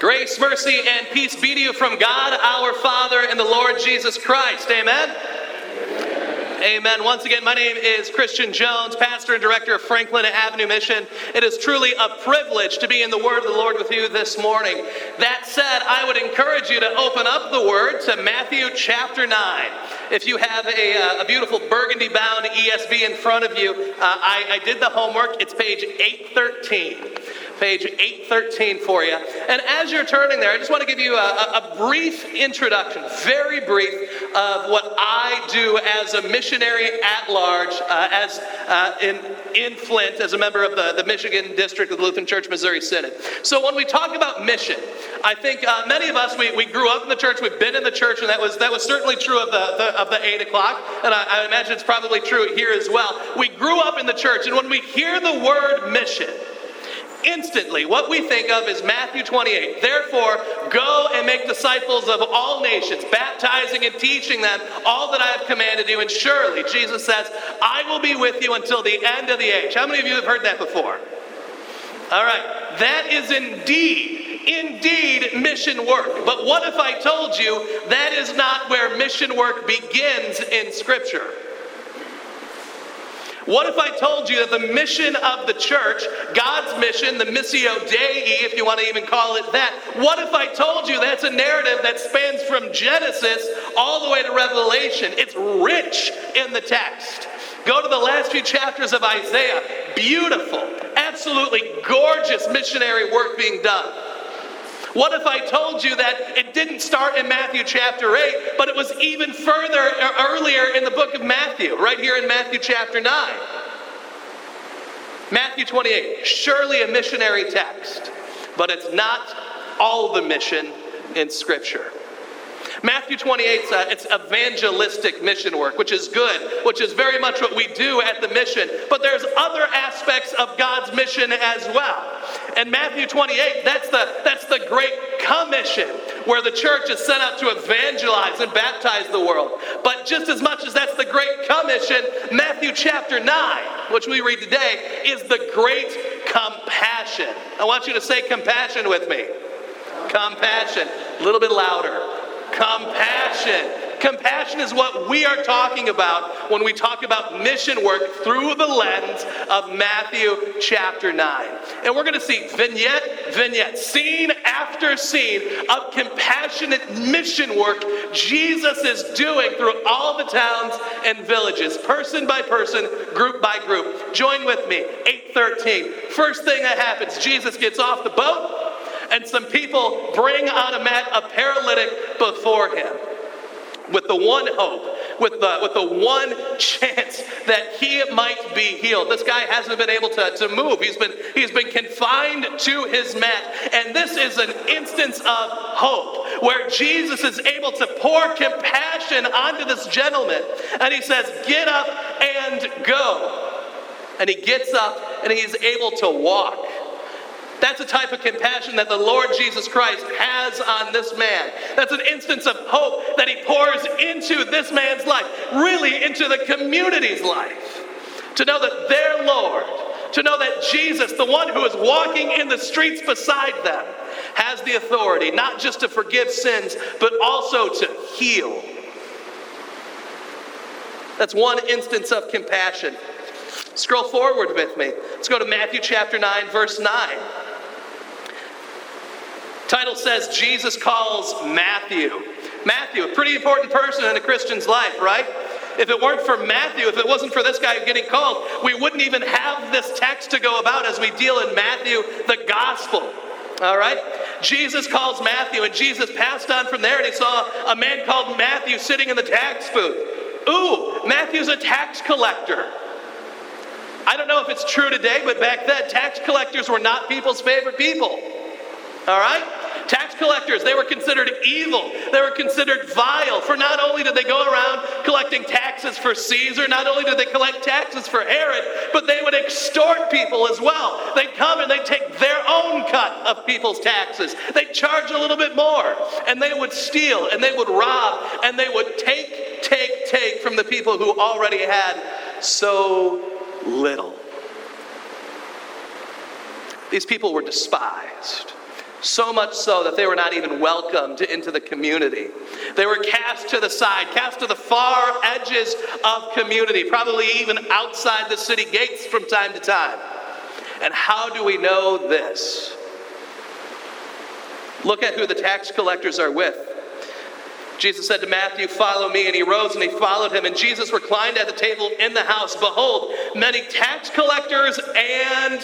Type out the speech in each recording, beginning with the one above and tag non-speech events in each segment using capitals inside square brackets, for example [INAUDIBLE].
Grace, mercy, and peace be to you from God our Father and the Lord Jesus Christ. Amen. Amen. Once again, my name is Christian Jones, pastor and director of Franklin Avenue Mission. It is truly a privilege to be in the Word of the Lord with you this morning. That said, I would encourage you to open up the Word to Matthew chapter 9. If you have a, uh, a beautiful burgundy bound ESV in front of you, uh, I, I did the homework. It's page 813 page 813 for you. And as you're turning there, I just want to give you a, a, brief introduction, very brief, of what I do as a missionary at large, uh, as uh, in, in Flint, as a member of the, the Michigan District of the Lutheran Church Missouri Synod. So when we talk about mission, I think uh, many of us, we, we grew up in the church, we've been in the church, and that was, that was certainly true of the, the of the 8 o'clock, and I, I imagine it's probably true here as well. We grew up in the church, and when we hear the word mission, instantly what we think of is Matthew 28. Therefore, go and make disciples of all nations, baptizing and teaching them all that I have commanded you. And surely, Jesus says, I will be with you until the end of the age. How many of you have heard that before? All right. That is indeed, indeed mission work. But what if I told you that is not where mission work begins in Scripture? What if I told you that the mission of the church, God's mission, the Missio Dei, if you want to even call it that, what if I told you that's a narrative that spans from Genesis all the way to Revelation? It's rich in the text. Go to the last few chapters of Isaiah. Beautiful, absolutely gorgeous missionary work being done. What if I told you that it didn't start in Matthew chapter 8, but it was even further earlier in the book of Matthew, right here in Matthew chapter 9? Matthew 28, surely a missionary text, but it's not all the mission in Scripture. Matthew 28, uh, it's evangelistic mission work, which is good, which is very much what we do at the mission. But there's other aspects of God's mission as well. And Matthew 28, that's the, that's the Great Commission, where the church is sent out to evangelize and baptize the world. But just as much as that's the Great Commission, Matthew chapter 9, which we read today, is the Great Compassion. I want you to say compassion with me. Compassion. A little bit louder. Compassion. Compassion is what we are talking about when we talk about mission work through the lens of Matthew chapter 9. And we're going to see vignette, vignette, scene after scene of compassionate mission work Jesus is doing through all the towns and villages, person by person, group by group. Join with me, 813. First thing that happens, Jesus gets off the boat and some people bring on a mat a paralytic before him with the one hope, with the, with the one chance that he might be healed. This guy hasn't been able to, to move. He's been, he's been confined to his mat. And this is an instance of hope where Jesus is able to pour compassion onto this gentleman. And he says, Get up and go. And he gets up and he's able to walk. That's a type of compassion that the Lord Jesus Christ has on this man. That's an instance of hope that he pours into this man's life, really into the community's life. To know that their Lord, to know that Jesus, the one who is walking in the streets beside them, has the authority not just to forgive sins, but also to heal. That's one instance of compassion. Scroll forward with me. Let's go to Matthew chapter 9, verse 9. Title says Jesus calls Matthew. Matthew, a pretty important person in a Christian's life, right? If it weren't for Matthew, if it wasn't for this guy getting called, we wouldn't even have this text to go about as we deal in Matthew, the gospel. All right? Jesus calls Matthew, and Jesus passed on from there, and he saw a man called Matthew sitting in the tax booth. Ooh, Matthew's a tax collector. I don't know if it's true today, but back then, tax collectors were not people's favorite people. All right? Tax collectors, they were considered evil. They were considered vile. For not only did they go around collecting taxes for Caesar, not only did they collect taxes for Herod, but they would extort people as well. They'd come and they'd take their own cut of people's taxes. They'd charge a little bit more. And they would steal and they would rob and they would take, take, take from the people who already had so little. These people were despised. So much so that they were not even welcomed into the community. They were cast to the side, cast to the far edges of community, probably even outside the city gates from time to time. And how do we know this? Look at who the tax collectors are with. Jesus said to Matthew, Follow me. And he rose and he followed him. And Jesus reclined at the table in the house. Behold, many tax collectors and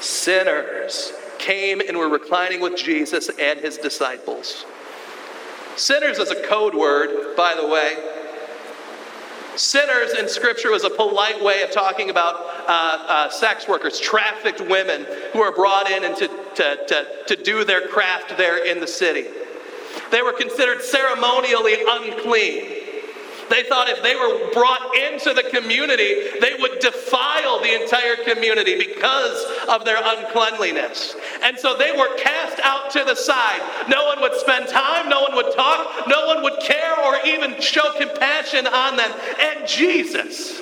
sinners came and were reclining with Jesus and his disciples. Sinners is a code word, by the way. Sinners in Scripture was a polite way of talking about uh, uh, sex workers, trafficked women who are brought in and to, to, to, to do their craft there in the city. They were considered ceremonially unclean. They thought if they were brought into the community, they would defile the entire community because of their uncleanliness. And so they were cast out to the side. No one would spend time, no one would talk, no one would care or even show compassion on them. And Jesus,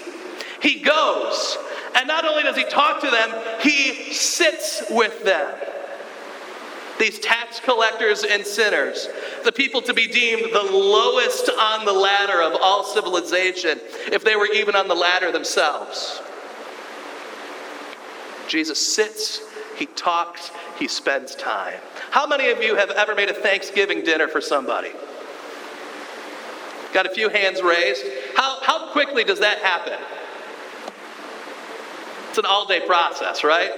He goes, and not only does He talk to them, He sits with them these tax collectors and sinners, the people to be deemed the lowest on the ladder of all civilization, if they were even on the ladder themselves. Jesus sits, he talks, he spends time. How many of you have ever made a Thanksgiving dinner for somebody? Got a few hands raised. How, how quickly does that happen? It's an all day process, right?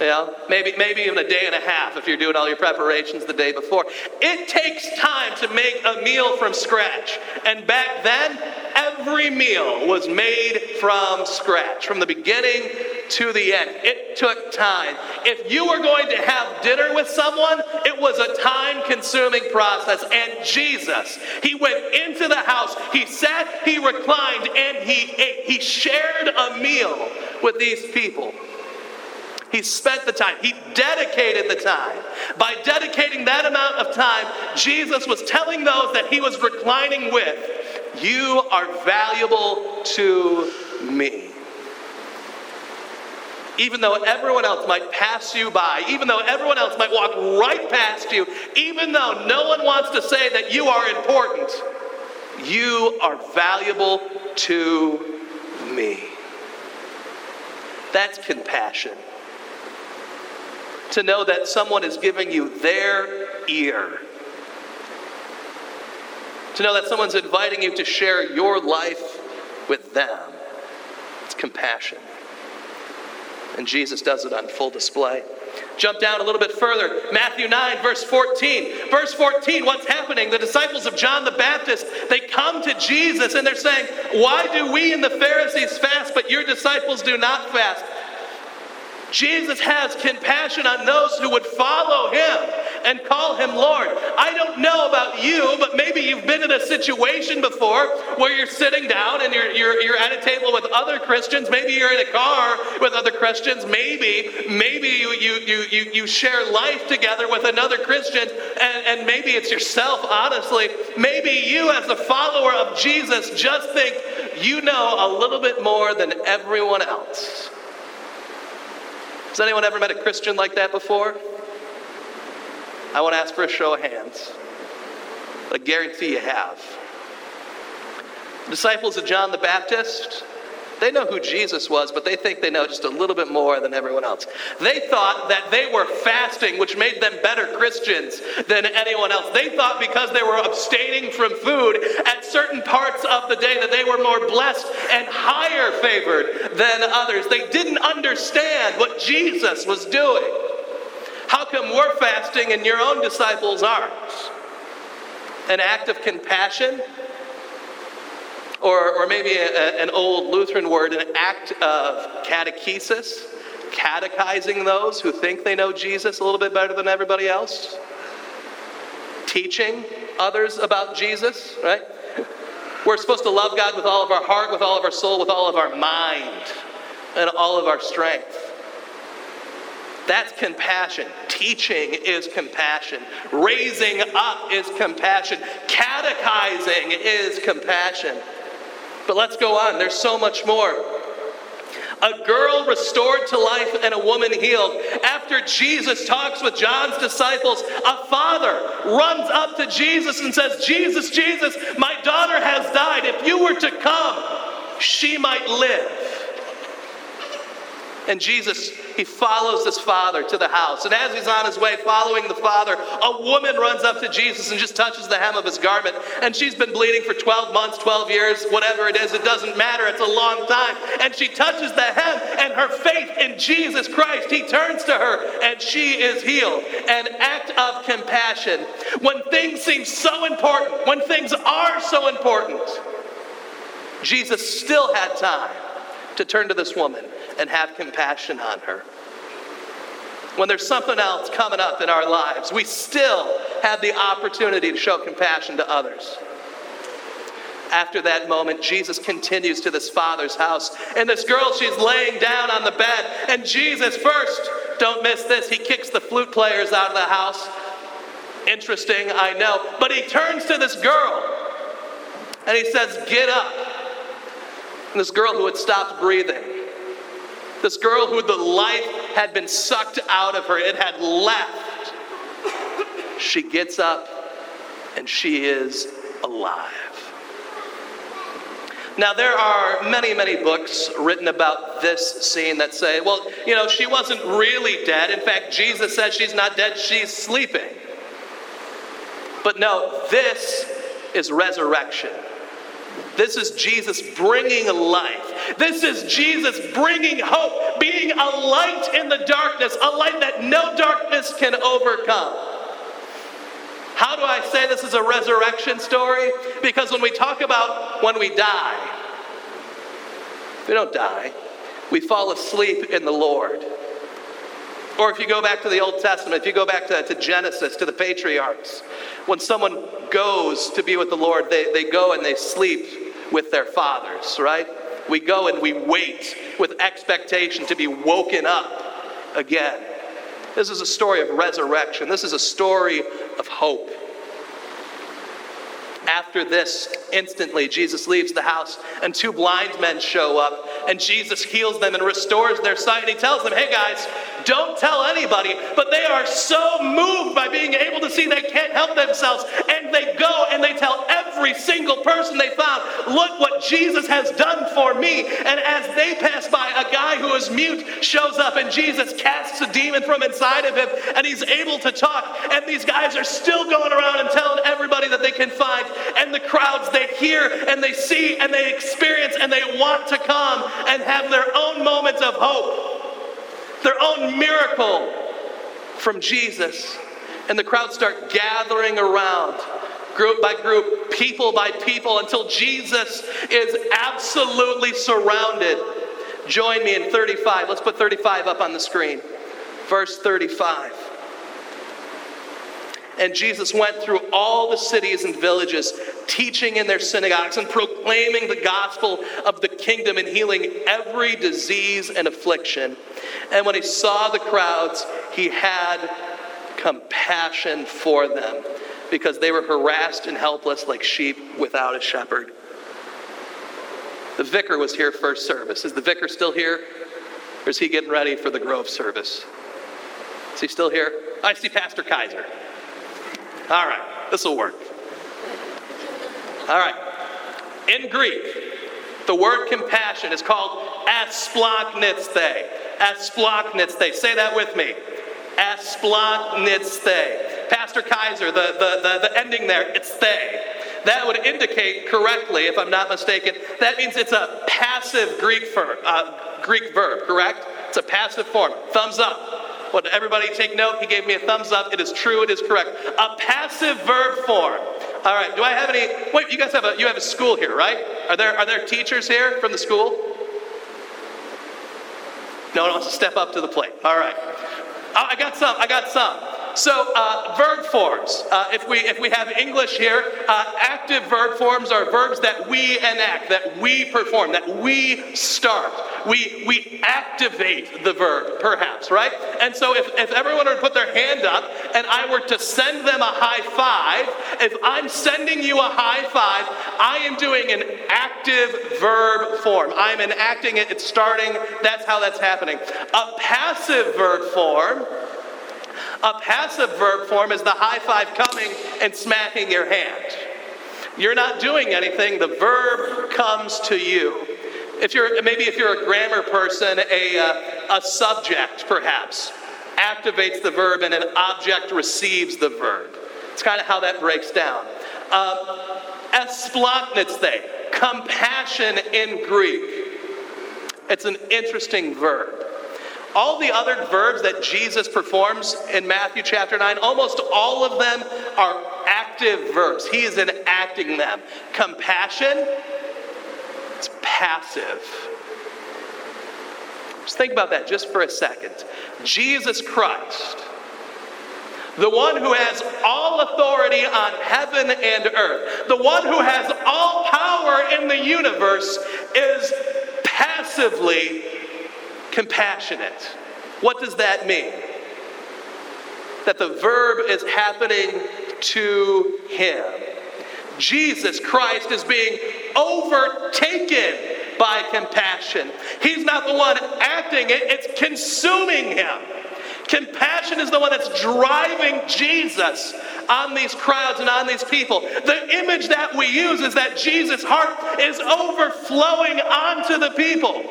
Know, maybe, maybe even a day and a half if you're doing all your preparations the day before. It takes time to make a meal from scratch. And back then, every meal was made from scratch, from the beginning to the end. It took time. If you were going to have dinner with someone, it was a time consuming process. And Jesus, he went into the house, he sat, he reclined, and he ate. He shared a meal with these people. He spent the time. He dedicated the time. By dedicating that amount of time, Jesus was telling those that he was reclining with, You are valuable to me. Even though everyone else might pass you by, even though everyone else might walk right past you, even though no one wants to say that you are important, you are valuable to me. That's compassion to know that someone is giving you their ear. To know that someone's inviting you to share your life with them. It's compassion. And Jesus does it on full display. Jump down a little bit further. Matthew 9, verse 14. Verse 14, what's happening? The disciples of John the Baptist, they come to Jesus and they're saying, Why do we and the Pharisees fast, but your disciples do not fast? Jesus has compassion on those who would follow him and call him Lord. I don't know about you, but maybe you've been in a situation before where you're sitting down and you're, you're, you're at a table with other Christians. Maybe you're in a car with other Christians. Maybe, maybe you, you, you, you, you share life together with another Christian, and, and maybe it's yourself, honestly. Maybe you, as a follower of Jesus, just think you know a little bit more than everyone else. Has anyone ever met a Christian like that before? I want to ask for a show of hands. I guarantee you have. The disciples of John the Baptist, they know who Jesus was, but they think they know just a little bit more than everyone else. They thought that they were fasting, which made them better Christians than anyone else. They thought because they were abstaining from food at certain parts of the day that they were more blessed and higher favored than others. They didn't understand what Jesus was doing. How come we're fasting and your own disciples aren't? An act of compassion or, or maybe a, an old Lutheran word, an act of catechesis, catechizing those who think they know Jesus a little bit better than everybody else, teaching others about Jesus, right? We're supposed to love God with all of our heart, with all of our soul, with all of our mind, and all of our strength. That's compassion. Teaching is compassion. Raising up is compassion. Catechizing is compassion. But let's go on. There's so much more. A girl restored to life and a woman healed. After Jesus talks with John's disciples, a father runs up to Jesus and says, Jesus, Jesus, my daughter has died. If you were to come, she might live. And Jesus, he follows his father to the house. And as he's on his way following the father, a woman runs up to Jesus and just touches the hem of his garment. And she's been bleeding for 12 months, 12 years, whatever it is, it doesn't matter. It's a long time. And she touches the hem, and her faith in Jesus Christ, he turns to her, and she is healed. An act of compassion. When things seem so important, when things are so important, Jesus still had time to turn to this woman and have compassion on her. When there's something else coming up in our lives, we still have the opportunity to show compassion to others. After that moment, Jesus continues to this father's house. And this girl, she's laying down on the bed. And Jesus, first, don't miss this, he kicks the flute players out of the house. Interesting, I know. But he turns to this girl and he says, Get up. And this girl who had stopped breathing, this girl who the life had been sucked out of her, it had left. She gets up and she is alive. Now, there are many, many books written about this scene that say, well, you know, she wasn't really dead. In fact, Jesus says she's not dead, she's sleeping. But no, this is resurrection. This is Jesus bringing life. This is Jesus bringing hope, being a light in the darkness, a light that no darkness can overcome. How do I say this is a resurrection story? Because when we talk about when we die, we don't die, we fall asleep in the Lord. Or if you go back to the Old Testament, if you go back to, to Genesis, to the patriarchs, when someone goes to be with the Lord, they, they go and they sleep with their fathers, right? We go and we wait with expectation to be woken up again. This is a story of resurrection. This is a story of hope. After this, instantly, Jesus leaves the house, and two blind men show up, and Jesus heals them and restores their sight. And he tells them, Hey guys, don't tell anybody, but they are so moved by being able to see they can't help themselves. And they go and they tell every single person they found, Look what Jesus has done for me. And as they pass by, a guy who is mute shows up, and Jesus casts a demon from inside of him, and he's able to talk. And these guys are still going around and telling everybody that they can find. And the crowds, they hear and they see and they experience and they want to come and have their own moments of hope, their own miracle from Jesus. And the crowd start gathering around, group by group, people by people, until Jesus is absolutely surrounded. Join me in 35. Let's put 35 up on the screen. Verse 35. And Jesus went through all the cities and villages, teaching in their synagogues and proclaiming the gospel of the kingdom and healing every disease and affliction. And when he saw the crowds, he had compassion for them because they were harassed and helpless like sheep without a shepherd. The vicar was here first service. Is the vicar still here? Or is he getting ready for the Grove service? Is he still here? I see Pastor Kaiser. All right, this will work. All right. In Greek, the word compassion is called asplaknitste. Asplaknitste. Say that with me. Asplaknitste. Pastor Kaiser, the, the, the, the ending there, it's they. That would indicate correctly, if I'm not mistaken, that means it's a passive Greek verb, uh, Greek verb, correct? It's a passive form. Thumbs up. Would everybody take note? He gave me a thumbs up. It is true. It is correct. A passive verb form. All right. Do I have any? Wait. You guys have a you have a school here, right? Are there are there teachers here from the school? No one wants to step up to the plate. All right. Oh, I got some. I got some. So uh, verb forms. Uh, if we if we have English here, uh, active verb forms are verbs that we enact, that we perform, that we start. We we activate the verb, perhaps, right? And so if, if everyone were to put their hand up and I were to send them a high five, if I'm sending you a high five, I am doing an active verb form. I'm enacting it, it's starting, that's how that's happening. A passive verb form. A passive verb form is the high five coming and smacking your hand. You're not doing anything, the verb comes to you. If you're maybe if you're a grammar person, a, uh, a subject perhaps activates the verb and an object receives the verb. It's kind of how that breaks down. Um, esplagnitse, compassion in Greek. It's an interesting verb. All the other verbs that Jesus performs in Matthew chapter 9, almost all of them are active verbs. He is enacting them. Compassion, it's passive. Just think about that just for a second. Jesus Christ, the one who has all authority on heaven and earth, the one who has all power in the universe, is passively compassionate. What does that mean? That the verb is happening to him. Jesus Christ is being overtaken by compassion. He's not the one acting it, it's consuming him. Compassion is the one that's driving Jesus on these crowds and on these people. The image that we use is that Jesus' heart is overflowing onto the people.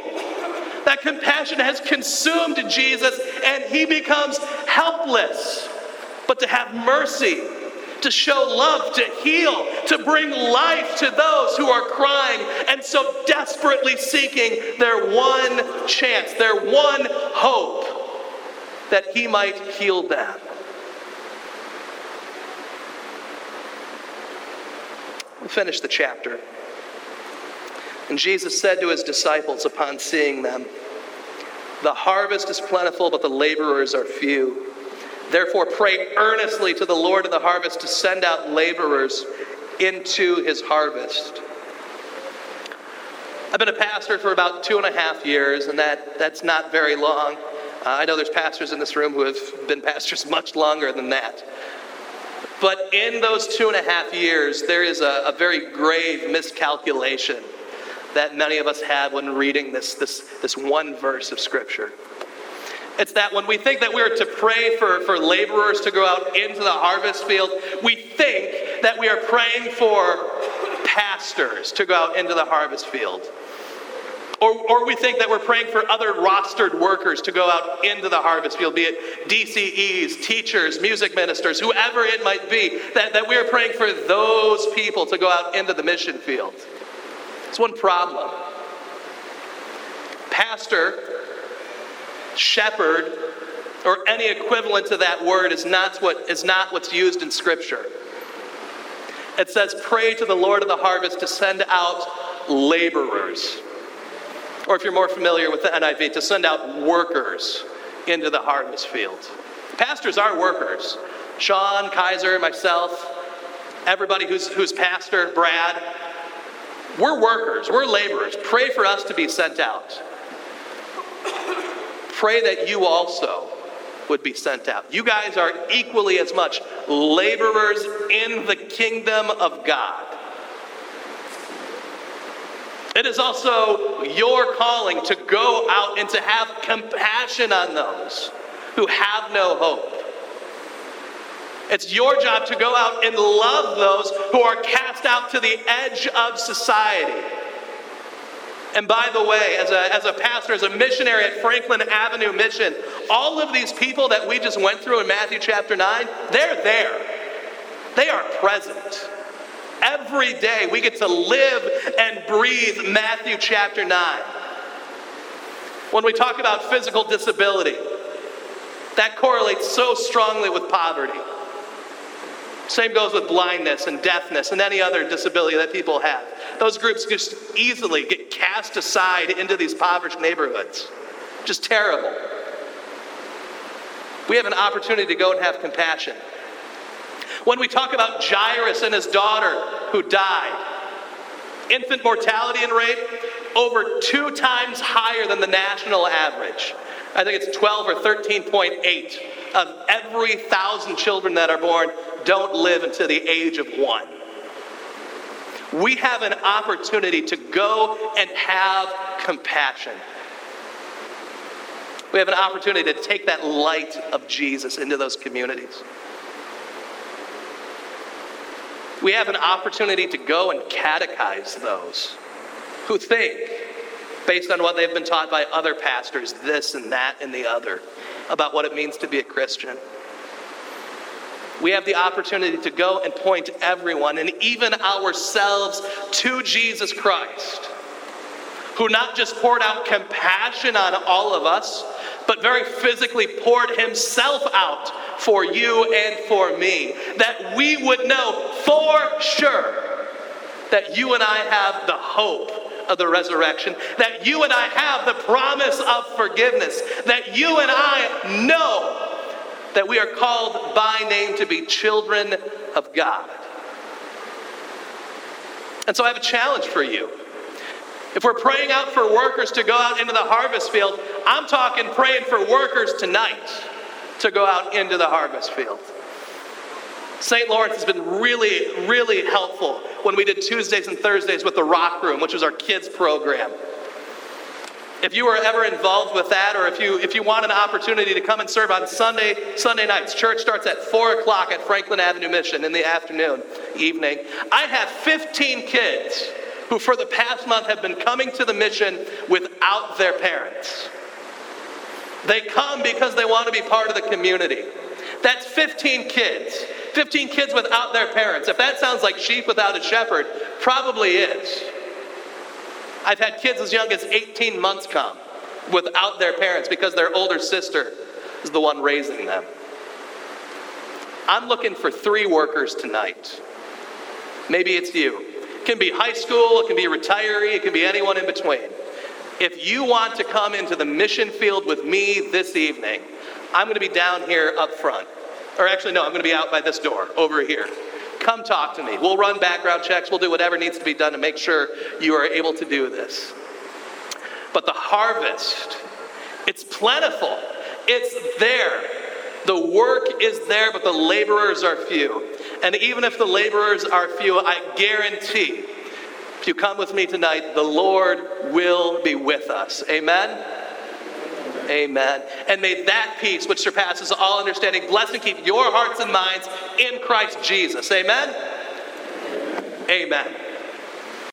That compassion has consumed Jesus and he becomes helpless. But to have mercy to show love, to heal, to bring life to those who are crying and so desperately seeking their one chance, their one hope that He might heal them. We finish the chapter. And Jesus said to his disciples upon seeing them, The harvest is plentiful, but the laborers are few. Therefore, pray earnestly to the Lord of the harvest to send out laborers into his harvest. I've been a pastor for about two and a half years, and that, that's not very long. Uh, I know there's pastors in this room who have been pastors [LAUGHS] much longer than that. But in those two and a half years, there is a, a very grave miscalculation that many of us have when reading this, this, this one verse of Scripture. It's that when we think that we're to pray for, for laborers to go out into the harvest field, we think that we are praying for pastors to go out into the harvest field. Or, or we think that we're praying for other rostered workers to go out into the harvest field, be it DCEs, teachers, music ministers, whoever it might be, that, that we are praying for those people to go out into the mission field. It's one problem. Pastor shepherd, or any equivalent to that word is not, what, is not what's used in Scripture. It says, Pray to the Lord of the harvest to send out laborers. Or if you're more familiar with the NIV, to send out workers into the harvest field. Pastors are workers. Sean, Kaiser, myself, everybody who's, who's pastor, Brad, we're workers, we're laborers. Pray for us to be sent out pray that you also would be sent out. You guys are equally as much laborers in the kingdom of God. It is also your calling to go out and to have compassion on those who have no hope. It's your job to go out and love those who are cast out to the edge of society. And by the way, as a, as a pastor, as a missionary at Franklin Avenue Mission, all of these people that we just went through in Matthew chapter 9, they're there. They are present. Every day we get to live and breathe Matthew chapter 9. When we talk about physical disability, that correlates so strongly with poverty. Same goes with blindness and deafness and any other disability that people have. Those groups just easily get cast aside into these impoverished neighborhoods. Just terrible. We have an opportunity to go and have compassion. When we talk about Jairus and his daughter who died, infant mortality and rate over two times higher than the national average. I think it's 12 or 13.8 of every thousand children that are born don't live until the age of one. we have an opportunity to go and have compassion. We have an opportunity to take that light of Jesus into those communities. We have an opportunity to go and catechize those who think, based on what they've been taught by other pastors, this and that and the other, about what it means to be a Christian. We have the opportunity to go and point everyone and even ourselves to Jesus Christ, who not just poured out compassion on all of us, but very physically poured himself out for you and for me, that we would know for sure that you and I have the hope of the resurrection, that you and I have the promise of forgiveness, that you and I know that we are called by name to be children of God. And so I have a challenge for you. If we're praying out for workers to go out into the harvest field, I'm talking praying for workers tonight to go out into the harvest field. St. Lawrence has been really, really helpful when we did Tuesdays and Thursdays with the Rock Room, which was our kids' program. If you were ever involved with that, or if you if you want an opportunity to come and serve on Sunday Sunday nights, church starts at four o'clock at Franklin Avenue Mission in the afternoon, evening. I have 15 kids who, for the past month, have been coming to the mission without their parents. They come because they want to be part of the community. That's 15 kids. 15 kids without their parents. If that sounds like sheep without a shepherd, probably is. I've had kids as young as 18 months come without their parents because their older sister is the one raising them. I'm looking for three workers tonight. Maybe it's you. It can be high school, it can be retiree, it can be anyone in between. If you want to come into the mission field with me this evening, I'm going to be down here up front. Or actually, no, I'm going to be out by this door over here. Come talk to me. We'll run background checks. We'll do whatever needs to be done to make sure you are able to do this. But the harvest, it's plentiful. It's there. The work is there, but the laborers are few. And even if the laborers are few, I guarantee if you come with me tonight, the Lord will be with us. Amen. Amen. And may that peace, which surpasses all understanding, bless and keep your hearts and minds in Christ Jesus. Amen. Amen.